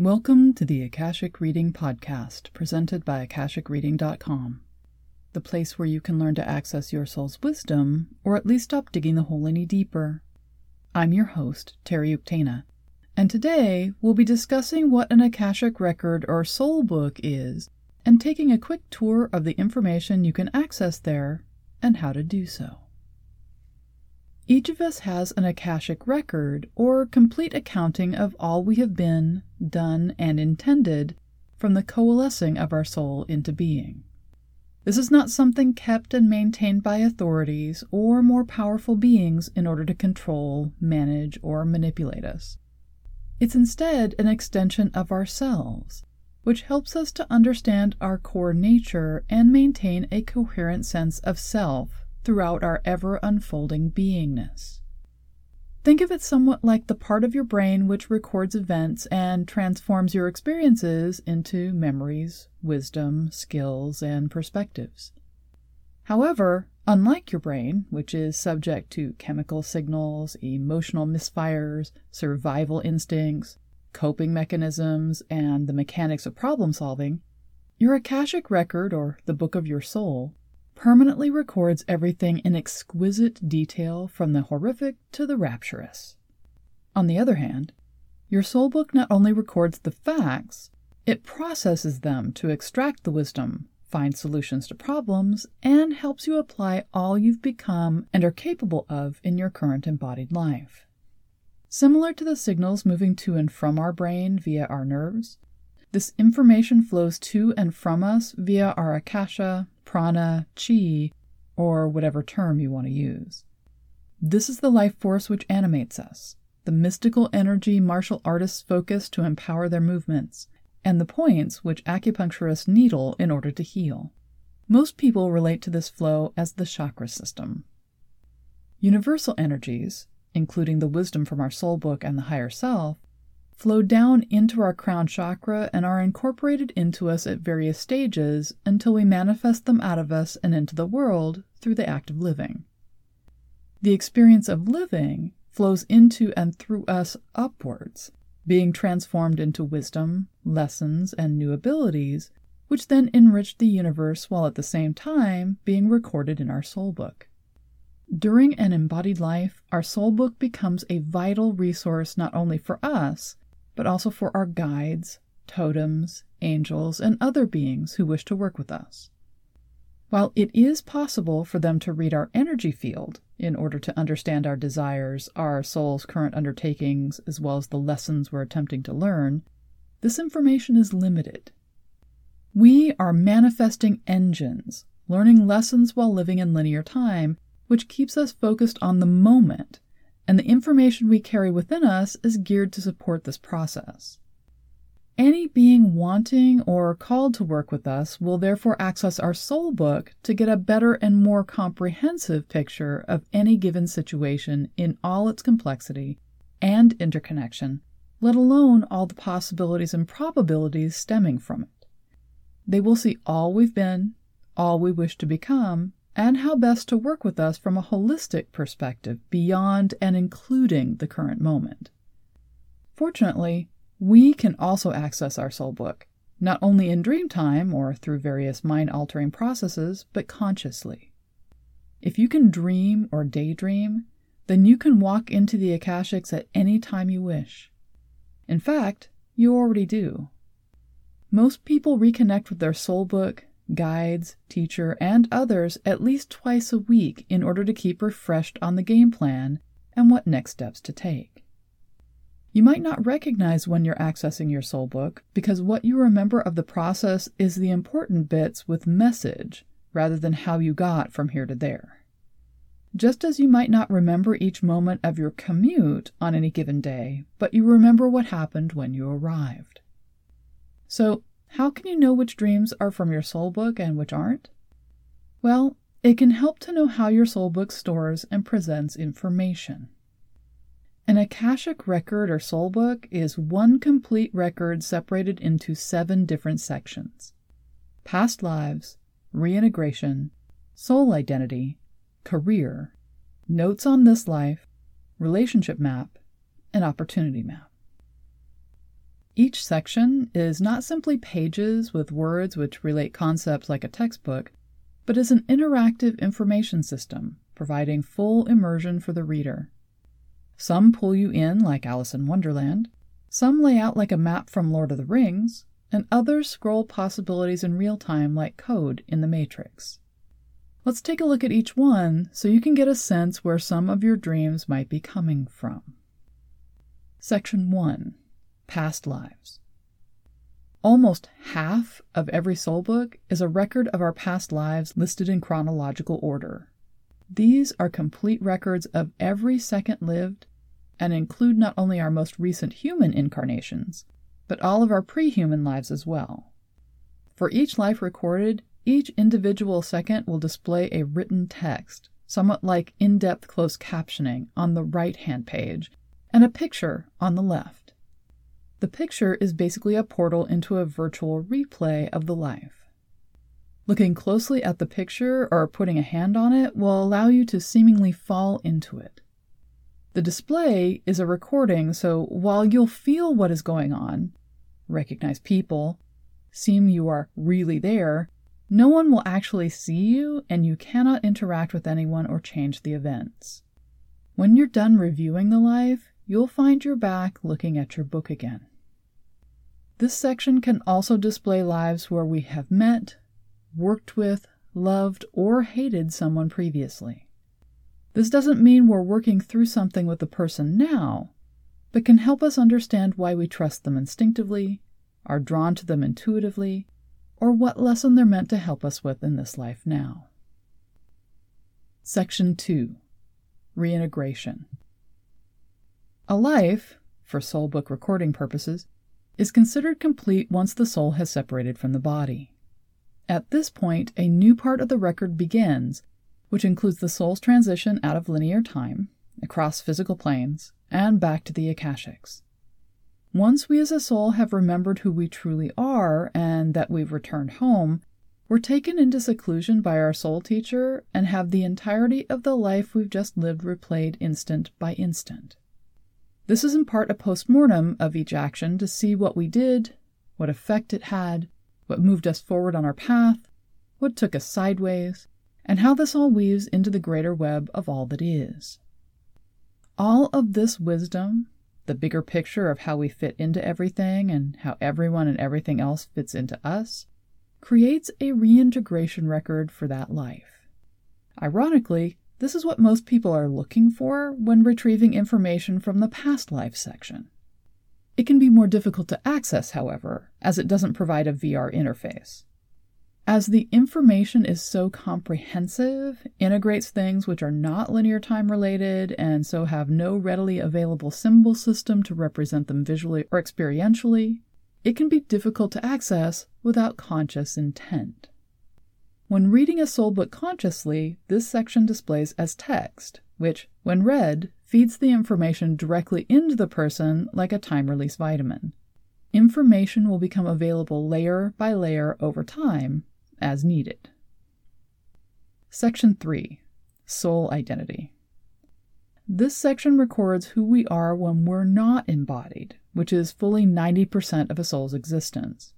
Welcome to the Akashic Reading Podcast, presented by AkashicReading.com, the place where you can learn to access your soul's wisdom, or at least stop digging the hole any deeper. I'm your host, Terry Uktana, and today we'll be discussing what an Akashic record or soul book is, and taking a quick tour of the information you can access there and how to do so. Each of us has an Akashic record, or complete accounting of all we have been, done, and intended from the coalescing of our soul into being. This is not something kept and maintained by authorities or more powerful beings in order to control, manage, or manipulate us. It's instead an extension of ourselves, which helps us to understand our core nature and maintain a coherent sense of self throughout our ever unfolding beingness. Think of it somewhat like the part of your brain which records events and transforms your experiences into memories, wisdom, skills, and perspectives. However, unlike your brain, which is subject to chemical signals, emotional misfires, survival instincts, coping mechanisms, and the mechanics of problem solving, your Akashic record, or the book of your soul, permanently records everything in exquisite detail from the horrific to the rapturous. On the other hand, your soul book not only records the facts, it processes them to extract the wisdom, find solutions to problems, and helps you apply all you've become and are capable of in your current embodied life. Similar to the signals moving to and from our brain via our nerves, this information flows to and from us via our akasha, prana, chi, or whatever term you want to use. This is the life force which animates us, the mystical energy martial artists focus to empower their movements, and the points which acupuncturists needle in order to heal. Most people relate to this flow as the chakra system. Universal energies, including the wisdom from our soul book and the higher self, flow down into our crown chakra and are incorporated into us at various stages until we manifest them out of us and into the world through the act of living. The experience of living flows into and through us upwards, being transformed into wisdom, lessons, and new abilities, which then enrich the universe while at the same time being recorded in our soul book. During an embodied life, our soul book becomes a vital resource not only for us, but also for our guides, totems, angels, and other beings who wish to work with us. While it is possible for them to read our energy field in order to understand our desires, our soul's current undertakings, as well as the lessons we're attempting to learn, this information is limited. We are manifesting engines, learning lessons while living in linear time, which keeps us focused on the moment and the information we carry within us is geared to support this process. Any being wanting or called to work with us will therefore access our soul book to get a better and more comprehensive picture of any given situation in all its complexity and interconnection, let alone all the possibilities and probabilities stemming from it. They will see all we've been, all we wish to become, and how best to work with us from a holistic perspective beyond and including the current moment. Fortunately, we can also access our soul book, not only in dream time or through various mind altering processes, but consciously. If you can dream or daydream, then you can walk into the Akashics at any time you wish. In fact, you already do. Most people reconnect with their soul book guides, teacher, and others at least twice a week in order to keep refreshed on the game plan and what next steps to take. You might not recognize when you're accessing your soul book because what you remember of the process is the important bits with message rather than how you got from here to there. Just as you might not remember each moment of your commute on any given day, but you remember what happened when you arrived. So, how can you know which dreams are from your soul book and which aren't? Well, it can help to know how your soul book stores and presents information. An Akashic record or soul book is one complete record separated into seven different sections past lives, reintegration, soul identity, career, notes on this life, relationship map, and opportunity map. Each section is not simply pages with words which relate concepts like a textbook, but is an interactive information system providing full immersion for the reader. Some pull you in like Alice in Wonderland, some lay out like a map from Lord of the Rings, and others scroll possibilities in real time like code in the Matrix. Let's take a look at each one so you can get a sense where some of your dreams might be coming from. Section 1 Past Lives Almost half of every soul book is a record of our past lives listed in chronological order. These are complete records of every second lived and include not only our most recent human incarnations, but all of our pre human lives as well. For each life recorded, each individual second will display a written text, somewhat like in depth closed captioning, on the right hand page, and a picture on the left. The picture is basically a portal into a virtual replay of the life. Looking closely at the picture or putting a hand on it will allow you to seemingly fall into it. The display is a recording, so while you'll feel what is going on, recognize people, seem you are really there, no one will actually see you, and you cannot interact with anyone or change the events. When you're done reviewing the life, you'll find you're back looking at your book again. This section can also display lives where we have met, worked with, loved, or hated someone previously. This doesn't mean we're working through something with the person now, but can help us understand why we trust them instinctively, are drawn to them intuitively, or what lesson they're meant to help us with in this life now. Section 2 Reintegration A life, for soul book recording purposes, is considered complete once the soul has separated from the body. At this point, a new part of the record begins, which includes the soul's transition out of linear time, across physical planes, and back to the Akashics. Once we as a soul have remembered who we truly are and that we've returned home, we're taken into seclusion by our soul teacher and have the entirety of the life we've just lived replayed instant by instant. This is in part a post mortem of each action to see what we did, what effect it had, what moved us forward on our path, what took us sideways, and how this all weaves into the greater web of all that is. All of this wisdom, the bigger picture of how we fit into everything and how everyone and everything else fits into us, creates a reintegration record for that life. Ironically, this is what most people are looking for when retrieving information from the past life section. It can be more difficult to access, however, as it doesn't provide a VR interface. As the information is so comprehensive, integrates things which are not linear time related, and so have no readily available symbol system to represent them visually or experientially, it can be difficult to access without conscious intent. When reading a soul book consciously, this section displays as text, which, when read, feeds the information directly into the person like a time release vitamin. Information will become available layer by layer over time as needed. Section 3 Soul Identity. This section records who we are when we're not embodied, which is fully 90% of a soul's existence.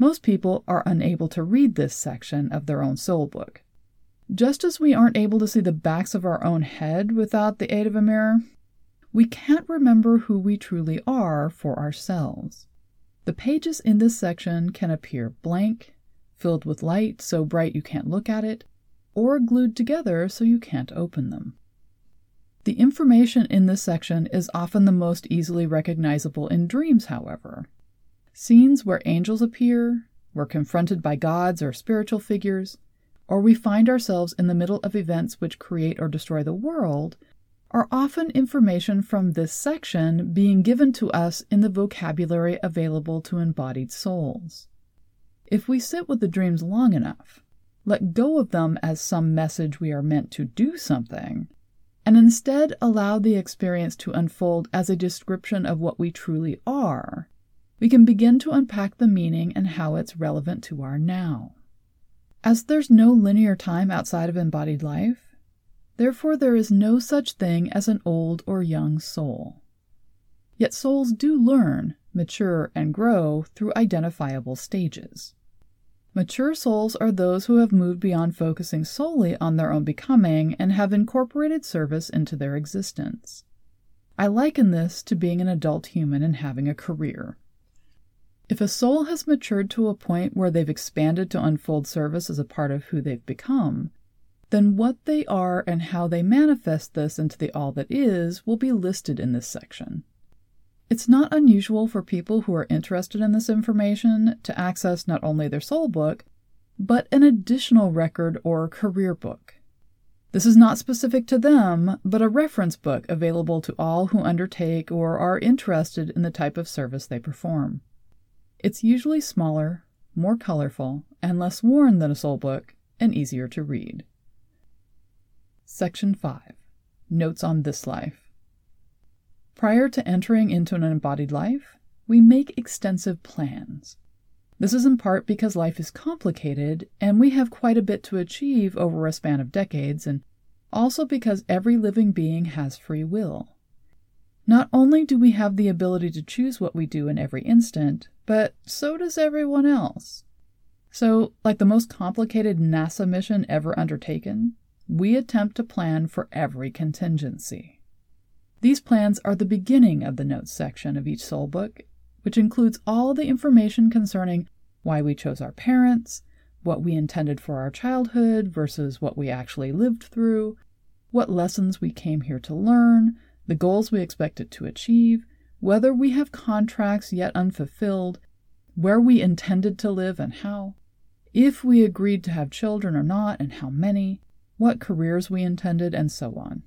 Most people are unable to read this section of their own soul book. Just as we aren't able to see the backs of our own head without the aid of a mirror, we can't remember who we truly are for ourselves. The pages in this section can appear blank, filled with light so bright you can't look at it, or glued together so you can't open them. The information in this section is often the most easily recognizable in dreams, however. Scenes where angels appear, we're confronted by gods or spiritual figures, or we find ourselves in the middle of events which create or destroy the world, are often information from this section being given to us in the vocabulary available to embodied souls. If we sit with the dreams long enough, let go of them as some message we are meant to do something, and instead allow the experience to unfold as a description of what we truly are, we can begin to unpack the meaning and how it's relevant to our now. As there's no linear time outside of embodied life, therefore there is no such thing as an old or young soul. Yet souls do learn, mature, and grow through identifiable stages. Mature souls are those who have moved beyond focusing solely on their own becoming and have incorporated service into their existence. I liken this to being an adult human and having a career. If a soul has matured to a point where they've expanded to unfold service as a part of who they've become, then what they are and how they manifest this into the all that is will be listed in this section. It's not unusual for people who are interested in this information to access not only their soul book, but an additional record or career book. This is not specific to them, but a reference book available to all who undertake or are interested in the type of service they perform. It's usually smaller, more colorful, and less worn than a soul book, and easier to read. Section 5 Notes on This Life Prior to entering into an embodied life, we make extensive plans. This is in part because life is complicated and we have quite a bit to achieve over a span of decades, and also because every living being has free will. Not only do we have the ability to choose what we do in every instant, but so does everyone else. So, like the most complicated NASA mission ever undertaken, we attempt to plan for every contingency. These plans are the beginning of the notes section of each soul book, which includes all the information concerning why we chose our parents, what we intended for our childhood versus what we actually lived through, what lessons we came here to learn, the goals we expected to achieve, whether we have contracts yet unfulfilled, where we intended to live and how, if we agreed to have children or not and how many, what careers we intended, and so on.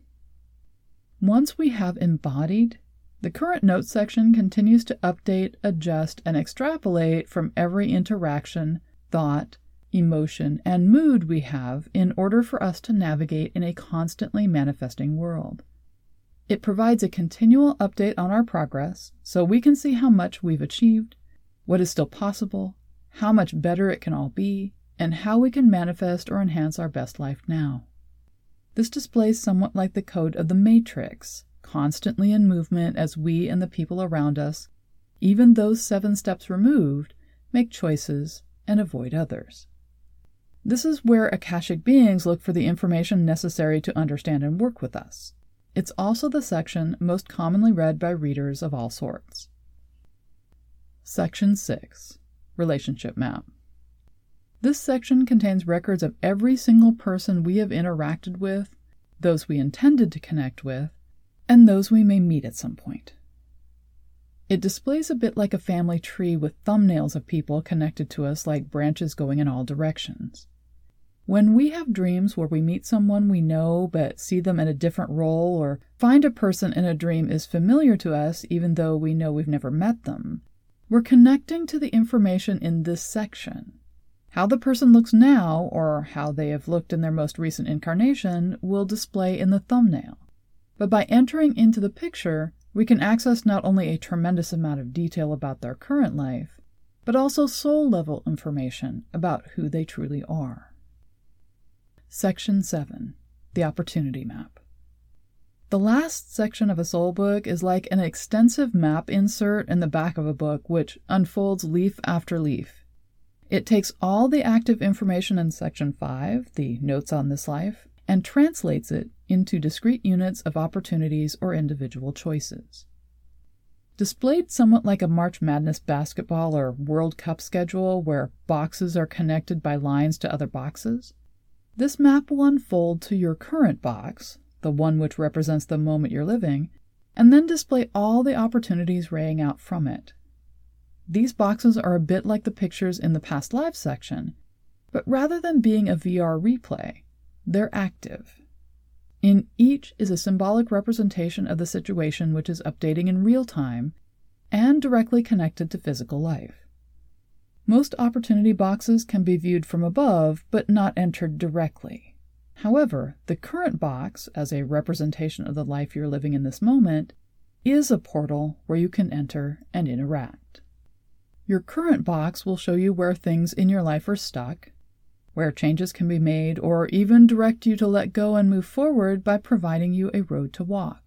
Once we have embodied, the current notes section continues to update, adjust, and extrapolate from every interaction, thought, emotion, and mood we have in order for us to navigate in a constantly manifesting world. It provides a continual update on our progress so we can see how much we've achieved, what is still possible, how much better it can all be, and how we can manifest or enhance our best life now. This displays somewhat like the code of the matrix, constantly in movement as we and the people around us, even those seven steps removed, make choices and avoid others. This is where Akashic beings look for the information necessary to understand and work with us. It's also the section most commonly read by readers of all sorts. Section 6 Relationship Map this section contains records of every single person we have interacted with, those we intended to connect with, and those we may meet at some point. It displays a bit like a family tree with thumbnails of people connected to us like branches going in all directions. When we have dreams where we meet someone we know but see them in a different role, or find a person in a dream is familiar to us even though we know we've never met them, we're connecting to the information in this section. How the person looks now, or how they have looked in their most recent incarnation, will display in the thumbnail. But by entering into the picture, we can access not only a tremendous amount of detail about their current life, but also soul level information about who they truly are. Section 7 The Opportunity Map. The last section of a soul book is like an extensive map insert in the back of a book which unfolds leaf after leaf it takes all the active information in Section 5, the Notes on This Life, and translates it into discrete units of opportunities or individual choices. Displayed somewhat like a March Madness basketball or World Cup schedule where boxes are connected by lines to other boxes, this map will unfold to your current box, the one which represents the moment you're living, and then display all the opportunities raying out from it. These boxes are a bit like the pictures in the past live section, but rather than being a VR replay, they're active. In each is a symbolic representation of the situation which is updating in real time and directly connected to physical life. Most opportunity boxes can be viewed from above but not entered directly. However, the current box, as a representation of the life you're living in this moment, is a portal where you can enter and interact. Your current box will show you where things in your life are stuck, where changes can be made, or even direct you to let go and move forward by providing you a road to walk.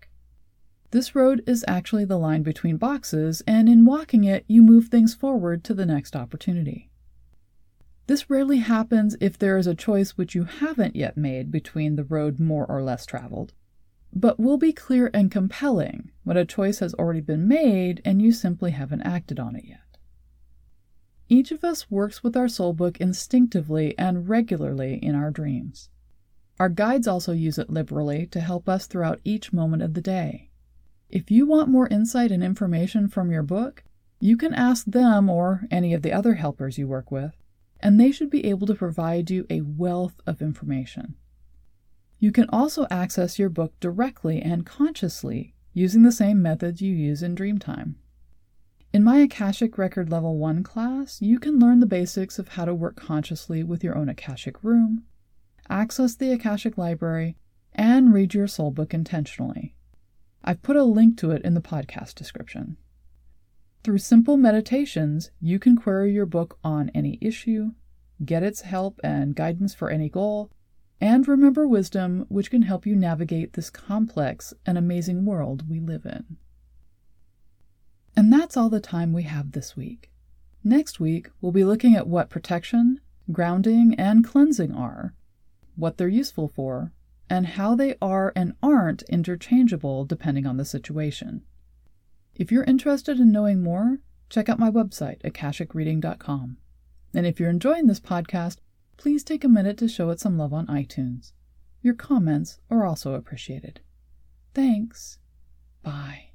This road is actually the line between boxes, and in walking it, you move things forward to the next opportunity. This rarely happens if there is a choice which you haven't yet made between the road more or less traveled, but will be clear and compelling when a choice has already been made and you simply haven't acted on it yet. Each of us works with our soul book instinctively and regularly in our dreams. Our guides also use it liberally to help us throughout each moment of the day. If you want more insight and information from your book, you can ask them or any of the other helpers you work with, and they should be able to provide you a wealth of information. You can also access your book directly and consciously using the same methods you use in Dreamtime. In my Akashic Record Level 1 class, you can learn the basics of how to work consciously with your own Akashic room, access the Akashic Library, and read your soul book intentionally. I've put a link to it in the podcast description. Through simple meditations, you can query your book on any issue, get its help and guidance for any goal, and remember wisdom which can help you navigate this complex and amazing world we live in. And that's all the time we have this week. Next week, we'll be looking at what protection, grounding, and cleansing are, what they're useful for, and how they are and aren't interchangeable depending on the situation. If you're interested in knowing more, check out my website, akashicreading.com. And if you're enjoying this podcast, please take a minute to show it some love on iTunes. Your comments are also appreciated. Thanks. Bye.